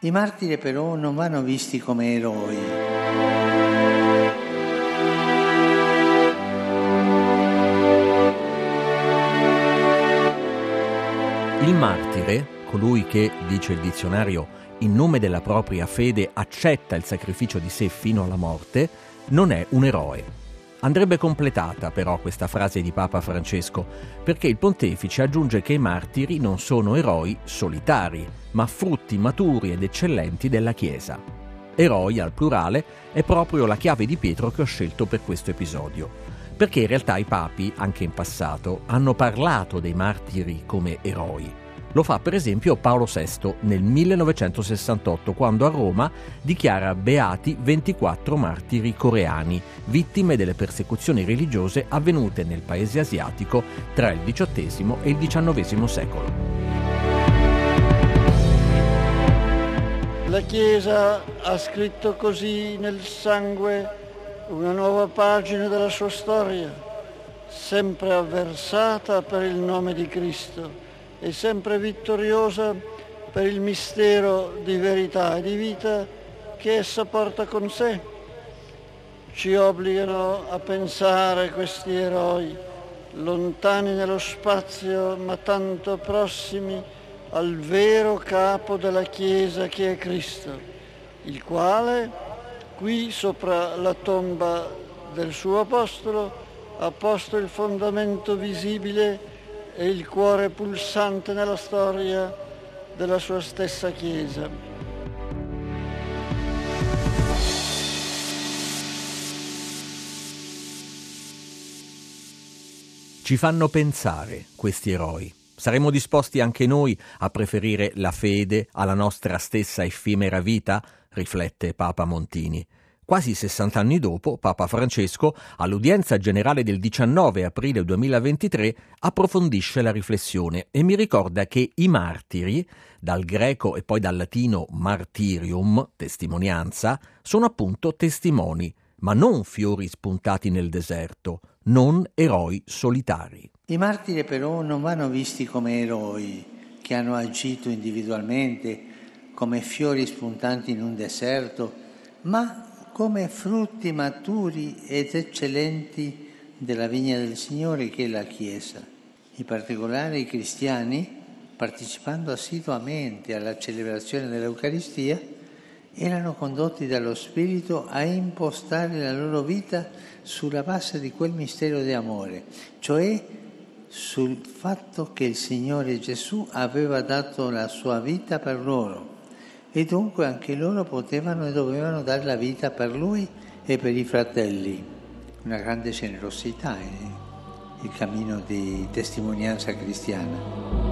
I martiri però non vanno visti come eroi. Il martire, colui che, dice il dizionario, in nome della propria fede accetta il sacrificio di sé fino alla morte, non è un eroe. Andrebbe completata però questa frase di Papa Francesco, perché il pontefice aggiunge che i martiri non sono eroi solitari, ma frutti maturi ed eccellenti della Chiesa. Eroi al plurale è proprio la chiave di Pietro che ho scelto per questo episodio, perché in realtà i papi, anche in passato, hanno parlato dei martiri come eroi lo fa per esempio Paolo VI nel 1968 quando a Roma dichiara beati 24 martiri coreani, vittime delle persecuzioni religiose avvenute nel paese asiatico tra il XVIII e il XIX secolo. La Chiesa ha scritto così nel sangue una nuova pagina della sua storia, sempre avversata per il nome di Cristo e sempre vittoriosa per il mistero di verità e di vita che essa porta con sé. Ci obbligano a pensare questi eroi, lontani nello spazio ma tanto prossimi al vero capo della Chiesa che è Cristo, il quale qui sopra la tomba del suo apostolo ha posto il fondamento visibile e il cuore pulsante nella storia della sua stessa Chiesa. Ci fanno pensare questi eroi. Saremmo disposti anche noi a preferire la fede alla nostra stessa effimera vita? riflette Papa Montini. Quasi 60 anni dopo, Papa Francesco, all'udienza generale del 19 aprile 2023, approfondisce la riflessione e mi ricorda che i martiri, dal greco e poi dal latino martirium, testimonianza, sono appunto testimoni, ma non fiori spuntati nel deserto, non eroi solitari. I martiri però non vanno visti come eroi che hanno agito individualmente come fiori spuntanti in un deserto, ma come frutti maturi ed eccellenti della vigna del Signore che è la Chiesa. In particolare i cristiani, partecipando assiduamente alla celebrazione dell'Eucaristia, erano condotti dallo Spirito a impostare la loro vita sulla base di quel mistero di amore, cioè sul fatto che il Signore Gesù aveva dato la sua vita per loro e dunque anche loro potevano e dovevano dare la vita per lui e per i fratelli. Una grande generosità eh, il cammino di testimonianza cristiana.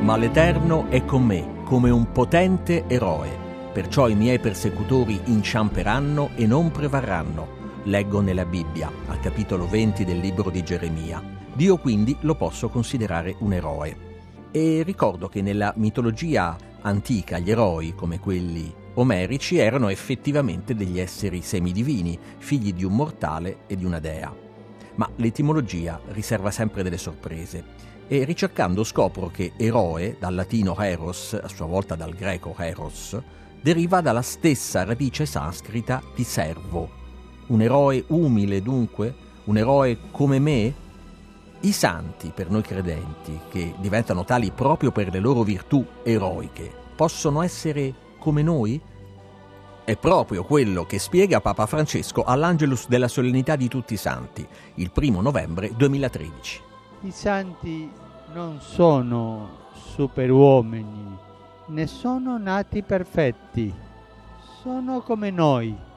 Ma l'Eterno è con me, come un potente eroe. Perciò i miei persecutori inciamperanno e non prevarranno leggo nella Bibbia, al capitolo 20 del libro di Geremia. Dio quindi lo posso considerare un eroe. E ricordo che nella mitologia antica gli eroi, come quelli omerici, erano effettivamente degli esseri semidivini, figli di un mortale e di una dea. Ma l'etimologia riserva sempre delle sorprese e ricercando scopro che eroe, dal latino heros, a sua volta dal greco heros, deriva dalla stessa radice sanscrita di servo, un eroe umile dunque, un eroe come me? I santi, per noi credenti, che diventano tali proprio per le loro virtù eroiche, possono essere come noi? È proprio quello che spiega Papa Francesco all'Angelus della solennità di tutti i santi, il primo novembre 2013. I santi non sono superuomini, ne sono nati perfetti, sono come noi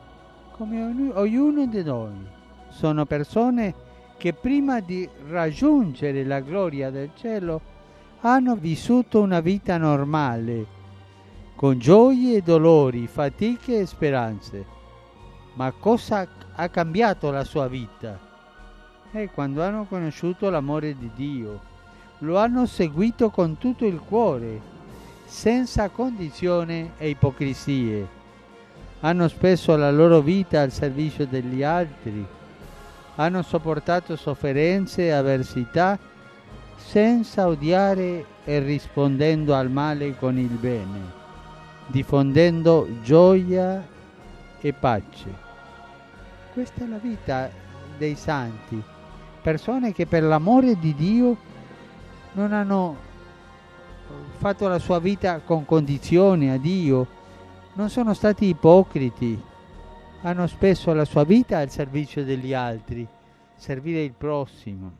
come ognuno di noi. Sono persone che prima di raggiungere la gloria del cielo hanno vissuto una vita normale, con gioie e dolori, fatiche e speranze. Ma cosa ha cambiato la sua vita? E quando hanno conosciuto l'amore di Dio, lo hanno seguito con tutto il cuore, senza condizione e ipocrisie. Hanno speso la loro vita al servizio degli altri, hanno sopportato sofferenze e avversità senza odiare e rispondendo al male con il bene, diffondendo gioia e pace. Questa è la vita dei santi, persone che per l'amore di Dio non hanno fatto la sua vita con condizioni a Dio, non sono stati ipocriti, hanno speso la sua vita al servizio degli altri, servire il prossimo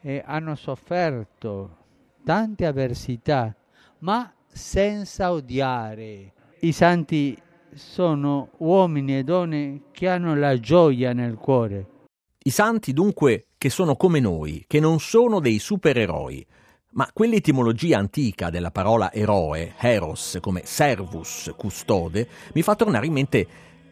e hanno sofferto tante avversità, ma senza odiare. I santi sono uomini e donne che hanno la gioia nel cuore. I santi dunque che sono come noi, che non sono dei supereroi, ma quell'etimologia antica della parola eroe, heros, come servus, custode, mi fa tornare in mente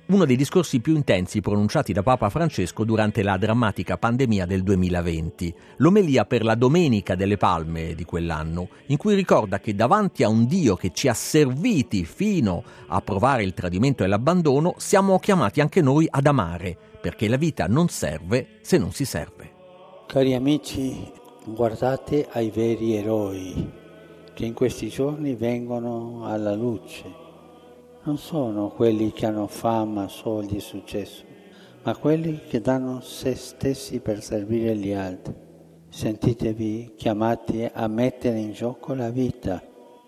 uno dei discorsi più intensi pronunciati da Papa Francesco durante la drammatica pandemia del 2020, l'omelia per la Domenica delle Palme di quell'anno, in cui ricorda che davanti a un Dio che ci ha serviti fino a provare il tradimento e l'abbandono, siamo chiamati anche noi ad amare, perché la vita non serve se non si serve. Cari amici, guardate ai veri eroi che in questi giorni vengono alla luce non sono quelli che hanno fama, soldi e successo, ma quelli che danno se stessi per servire gli altri. Sentitevi chiamati a mettere in gioco la vita.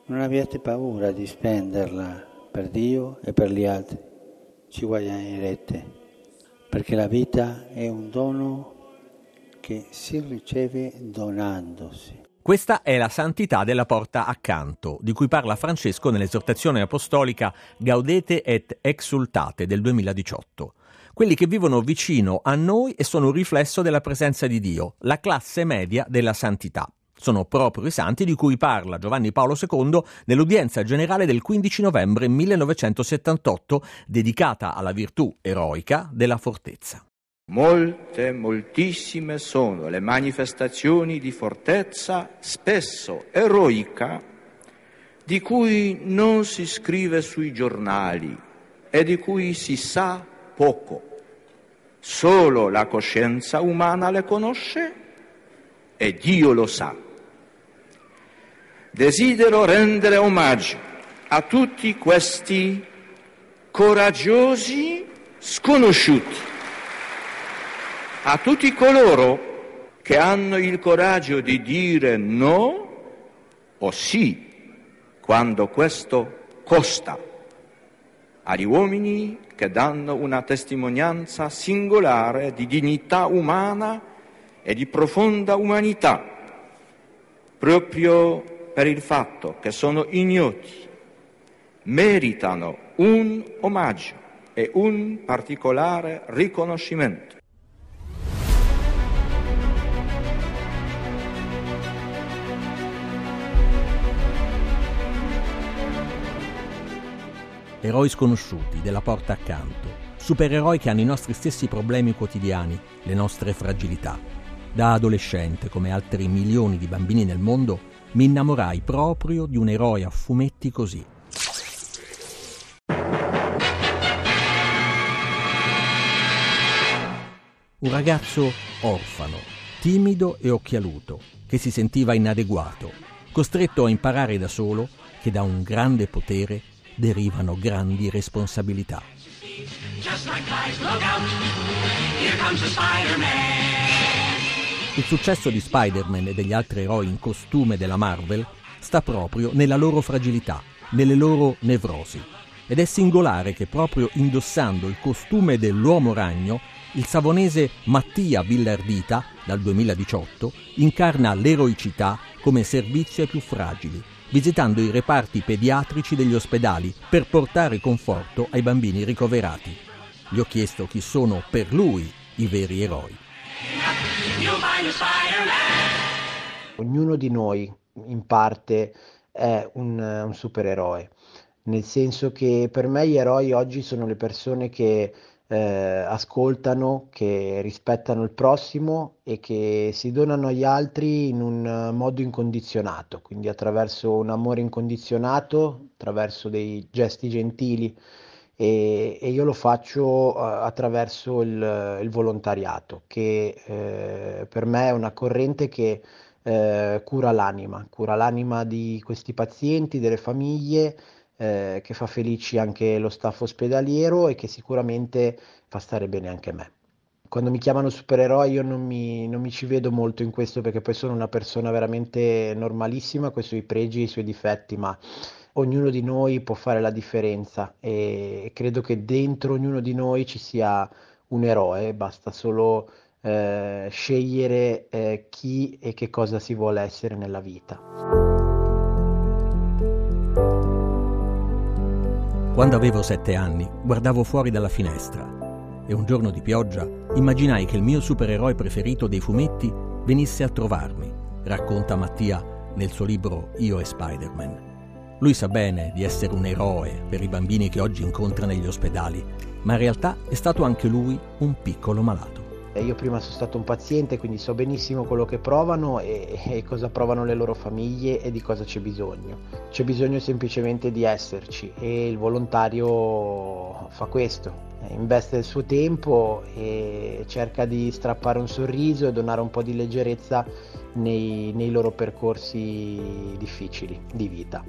Non abbiate paura di spenderla per Dio e per gli altri. Ci guadagnerete, perché la vita è un dono che si riceve donandosi. Questa è la santità della porta accanto, di cui parla Francesco nell'esortazione apostolica Gaudete et exultate del 2018. Quelli che vivono vicino a noi e sono un riflesso della presenza di Dio, la classe media della santità. Sono proprio i santi di cui parla Giovanni Paolo II nell'udienza generale del 15 novembre 1978, dedicata alla virtù eroica della fortezza. Molte, moltissime sono le manifestazioni di fortezza, spesso eroica, di cui non si scrive sui giornali e di cui si sa poco. Solo la coscienza umana le conosce e Dio lo sa. Desidero rendere omaggio a tutti questi coraggiosi sconosciuti a tutti coloro che hanno il coraggio di dire no o sì quando questo costa, agli uomini che danno una testimonianza singolare di dignità umana e di profonda umanità, proprio per il fatto che sono ignoti, meritano un omaggio e un particolare riconoscimento. Eroi sconosciuti della porta accanto, supereroi che hanno i nostri stessi problemi quotidiani, le nostre fragilità. Da adolescente, come altri milioni di bambini nel mondo, mi innamorai proprio di un eroe a fumetti così. Un ragazzo orfano, timido e occhialuto, che si sentiva inadeguato, costretto a imparare da solo che da un grande potere derivano grandi responsabilità. Il successo di Spider-Man e degli altri eroi in costume della Marvel sta proprio nella loro fragilità, nelle loro nevrosi. Ed è singolare che proprio indossando il costume dell'uomo ragno, il savonese Mattia Villardita, dal 2018, incarna l'eroicità come servizio ai più fragili, visitando i reparti pediatrici degli ospedali per portare conforto ai bambini ricoverati. Gli ho chiesto chi sono per lui i veri eroi. Ognuno di noi in parte è un, un supereroe, nel senso che per me gli eroi oggi sono le persone che eh, ascoltano, che rispettano il prossimo e che si donano agli altri in un modo incondizionato, quindi attraverso un amore incondizionato, attraverso dei gesti gentili e, e io lo faccio uh, attraverso il, il, volontariato, che eh, per me è una corrente che eh, cura l'anima, cura l'anima di questi pazienti, delle famiglie, eh, che fa felici anche lo staff ospedaliero e che sicuramente fa stare bene anche me. Quando mi chiamano supereroe io non mi, non mi ci vedo molto in questo perché poi sono una persona veramente normalissima con i suoi pregi e i suoi difetti, ma ognuno di noi può fare la differenza e credo che dentro ognuno di noi ci sia un eroe, basta solo eh, scegliere eh, chi e che cosa si vuole essere nella vita. Quando avevo sette anni guardavo fuori dalla finestra e un giorno di pioggia immaginai che il mio supereroe preferito dei fumetti venisse a trovarmi, racconta Mattia nel suo libro Io e Spider-Man. Lui sa bene di essere un eroe per i bambini che oggi incontra negli ospedali, ma in realtà è stato anche lui un piccolo malato. Io prima sono stato un paziente, quindi so benissimo quello che provano e, e, cosa provano le loro famiglie e di cosa c'è bisogno. C'è bisogno semplicemente di esserci e il volontario fa questo, investe il suo tempo e cerca di strappare un sorriso e donare un po' di leggerezza nei, nei loro percorsi difficili di vita.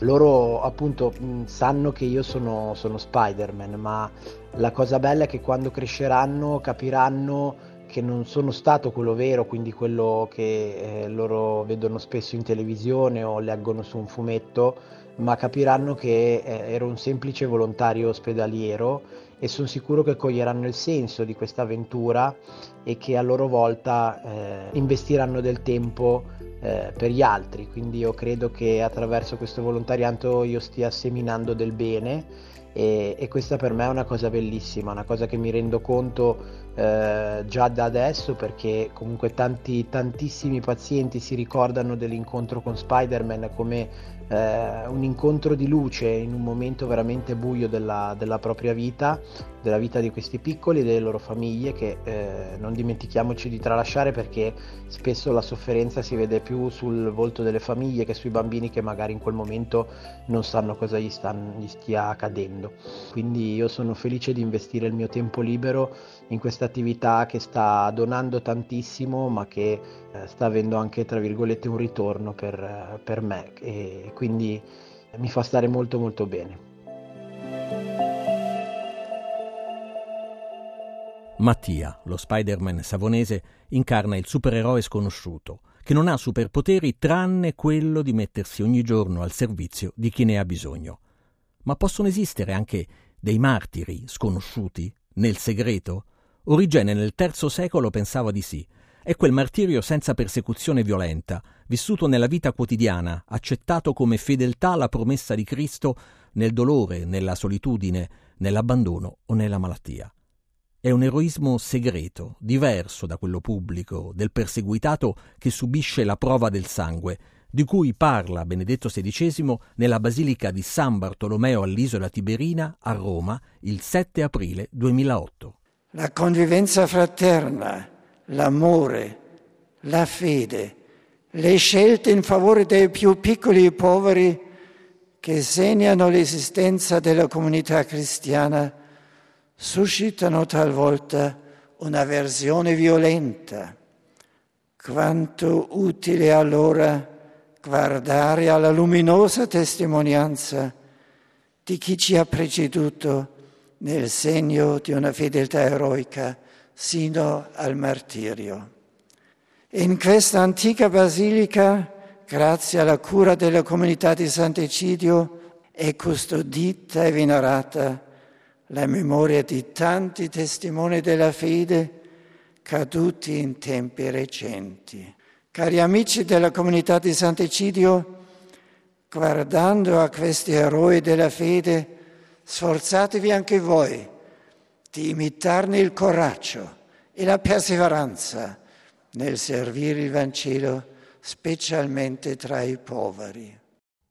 Loro appunto sanno che io sono, sono Spider-Man, ma la cosa bella è che quando cresceranno capiranno che non sono stato quello vero, quindi quello che eh, loro vedono spesso in televisione o leggono su un fumetto, ma capiranno che eh, ero un semplice volontario ospedaliero e sono sicuro che coglieranno il senso di questa avventura e che a loro volta eh, investiranno del tempo eh, per gli altri. Quindi io credo che attraverso questo volontariato io stia seminando del bene e, e questa per me è una cosa bellissima, una cosa che mi rendo conto eh, già da adesso perché comunque tanti, tantissimi pazienti si ricordano dell'incontro con Spider-Man come eh, un incontro di luce in un momento veramente buio della, della, propria vita, della vita di questi piccoli e delle loro famiglie che eh, non dimentichiamoci di tralasciare perché spesso la sofferenza si vede più sul volto delle famiglie che sui bambini che magari in quel momento non sanno cosa gli, stanno, gli stia accadendo. Quindi io sono felice di investire il mio tempo libero in questa attività che sta donando tantissimo ma che eh, sta avendo anche tra virgolette un ritorno per, per me e quindi mi fa stare molto molto bene. Mattia, lo Spider-Man savonese, incarna il supereroe sconosciuto, che non ha superpoteri tranne quello di mettersi ogni giorno al servizio di chi ne ha bisogno. Ma possono esistere anche dei martiri sconosciuti, nel segreto? Origene nel III secolo pensava di sì. È quel martirio senza persecuzione violenta, vissuto nella vita quotidiana, accettato come fedeltà alla promessa di Cristo nel dolore, nella solitudine, nell'abbandono o nella malattia. È un eroismo segreto, diverso da quello pubblico, del perseguitato che subisce la prova del sangue, di cui parla Benedetto XVI nella Basilica di San Bartolomeo all'isola Tiberina a Roma il 7 aprile 2008 la convivenza fraterna, l'amore, la fede, le scelte in favore dei più piccoli e poveri che segnano l'esistenza della comunità cristiana suscitano talvolta una versione violenta. Quanto utile allora guardare alla luminosa testimonianza di chi ci ha preceduto nel segno di una fedeltà eroica sino al martirio. In questa antica basilica, grazie alla cura della comunità di Sant'Egidio, è custodita e venerata la memoria di tanti testimoni della fede caduti in tempi recenti. Cari amici della comunità di Sant'Egidio, guardando a questi eroi della fede, Sforzatevi anche voi di imitarne il coraggio e la perseveranza nel servire il Vangelo specialmente tra i poveri.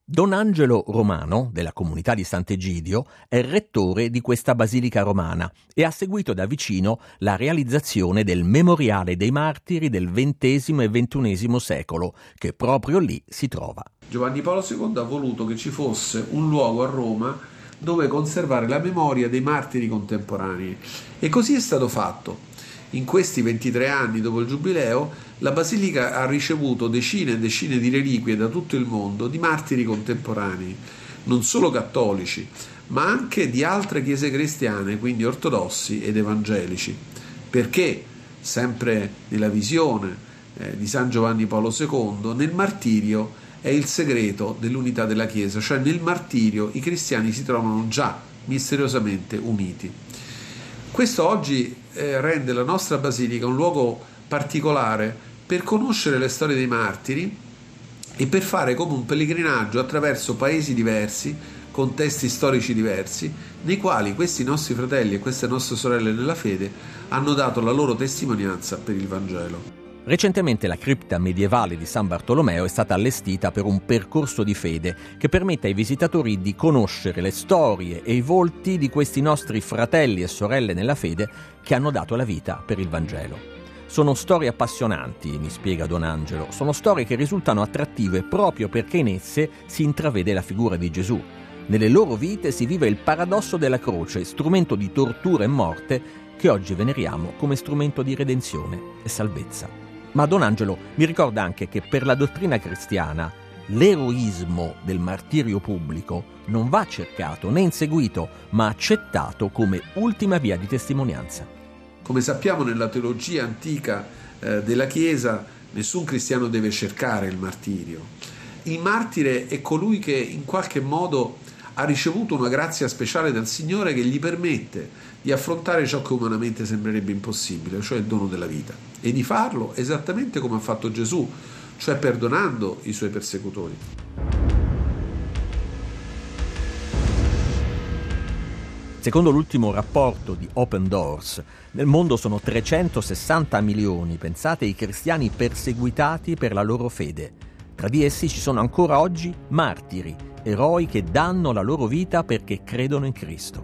Don Angelo Romano, della comunità di Sant'Egidio, è rettore di questa basilica romana e ha seguito da vicino la realizzazione del Memoriale dei Martiri del XX e XXI secolo, che proprio lì si trova. Giovanni Paolo II ha voluto che ci fosse un luogo a Roma dove conservare la memoria dei martiri contemporanei e così è stato fatto. In questi 23 anni dopo il Giubileo, la Basilica ha ricevuto decine e decine di reliquie da tutto il mondo di martiri contemporanei, non solo cattolici, ma anche di altre chiese cristiane, quindi ortodossi ed evangelici. Perché, sempre nella visione eh, di San Giovanni Paolo II, nel martirio è il segreto dell'unità della Chiesa, cioè nel martirio i cristiani si trovano già misteriosamente uniti. Questo oggi eh, rende la nostra basilica un luogo particolare per conoscere le storie dei martiri e per fare come un pellegrinaggio attraverso paesi diversi, contesti storici diversi, nei quali questi nostri fratelli e queste nostre sorelle nella fede hanno dato la loro testimonianza per il Vangelo. Recentemente la cripta medievale di San Bartolomeo è stata allestita per un percorso di fede che permette ai visitatori di conoscere le storie e i volti di questi nostri fratelli e sorelle nella fede che hanno dato la vita per il Vangelo. Sono storie appassionanti, mi spiega Don Angelo, sono storie che risultano attrattive proprio perché in esse si intravede la figura di Gesù. Nelle loro vite si vive il paradosso della croce, strumento di tortura e morte che oggi veneriamo come strumento di redenzione e salvezza. Ma Don Angelo mi ricorda anche che per la dottrina cristiana l'eroismo del martirio pubblico non va cercato né inseguito, ma accettato come ultima via di testimonianza. Come sappiamo nella teologia antica eh, della Chiesa, nessun cristiano deve cercare il martirio. Il martire è colui che in qualche modo ha ricevuto una grazia speciale dal Signore che gli permette di affrontare ciò che umanamente sembrerebbe impossibile, cioè il dono della vita, e di farlo esattamente come ha fatto Gesù, cioè perdonando i suoi persecutori. Secondo l'ultimo rapporto di Open Doors, nel mondo sono 360 milioni, pensate, i cristiani perseguitati per la loro fede. Tra di essi ci sono ancora oggi martiri, eroi che danno la loro vita perché credono in Cristo.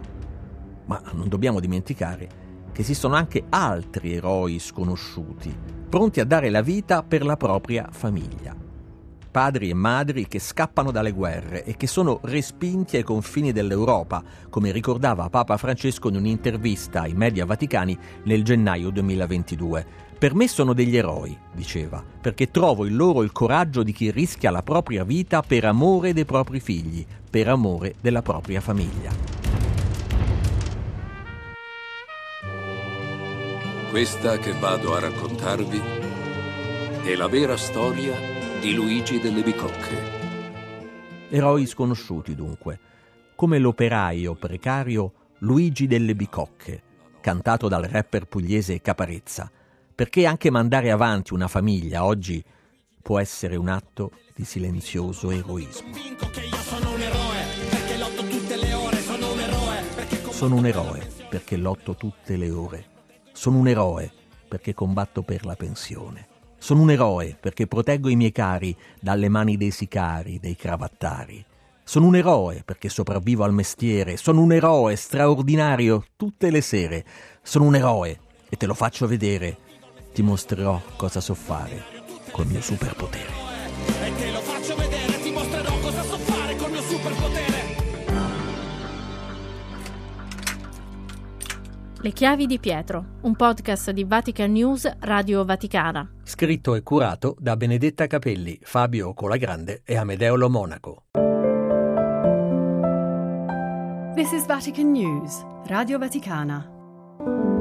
Ma non dobbiamo dimenticare che esistono anche altri eroi sconosciuti, pronti a dare la vita per la propria famiglia. Padri e madri che scappano dalle guerre e che sono respinti ai confini dell'Europa, come ricordava Papa Francesco in un'intervista ai media vaticani nel gennaio 2022. Per me sono degli eroi, diceva, perché trovo in loro il coraggio di chi rischia la propria vita per amore dei propri figli, per amore della propria famiglia. Questa che vado a raccontarvi è la vera storia di Luigi delle Bicocche. Eroi sconosciuti dunque, come l'operaio precario Luigi delle Bicocche, cantato dal rapper pugliese Caparezza, perché anche mandare avanti una famiglia oggi può essere un atto di silenzioso eroismo. Sono un eroe perché lotto tutte le ore. Sono un eroe perché combatto per la pensione. Sono un eroe perché proteggo i miei cari dalle mani dei sicari, dei cravattari. Sono un eroe perché sopravvivo al mestiere. Sono un eroe straordinario tutte le sere. Sono un eroe e te lo faccio vedere ti mostrerò cosa so fare col mio superpotere. E te lo faccio vedere, ti mostrerò cosa so fare col mio superpotere. Le chiavi di Pietro, un podcast di Vatican News Radio Vaticana. Scritto e curato da Benedetta Capelli, Fabio Colagrande e Amedeo Lo Monaco. This is Vatican News, Radio Vaticana.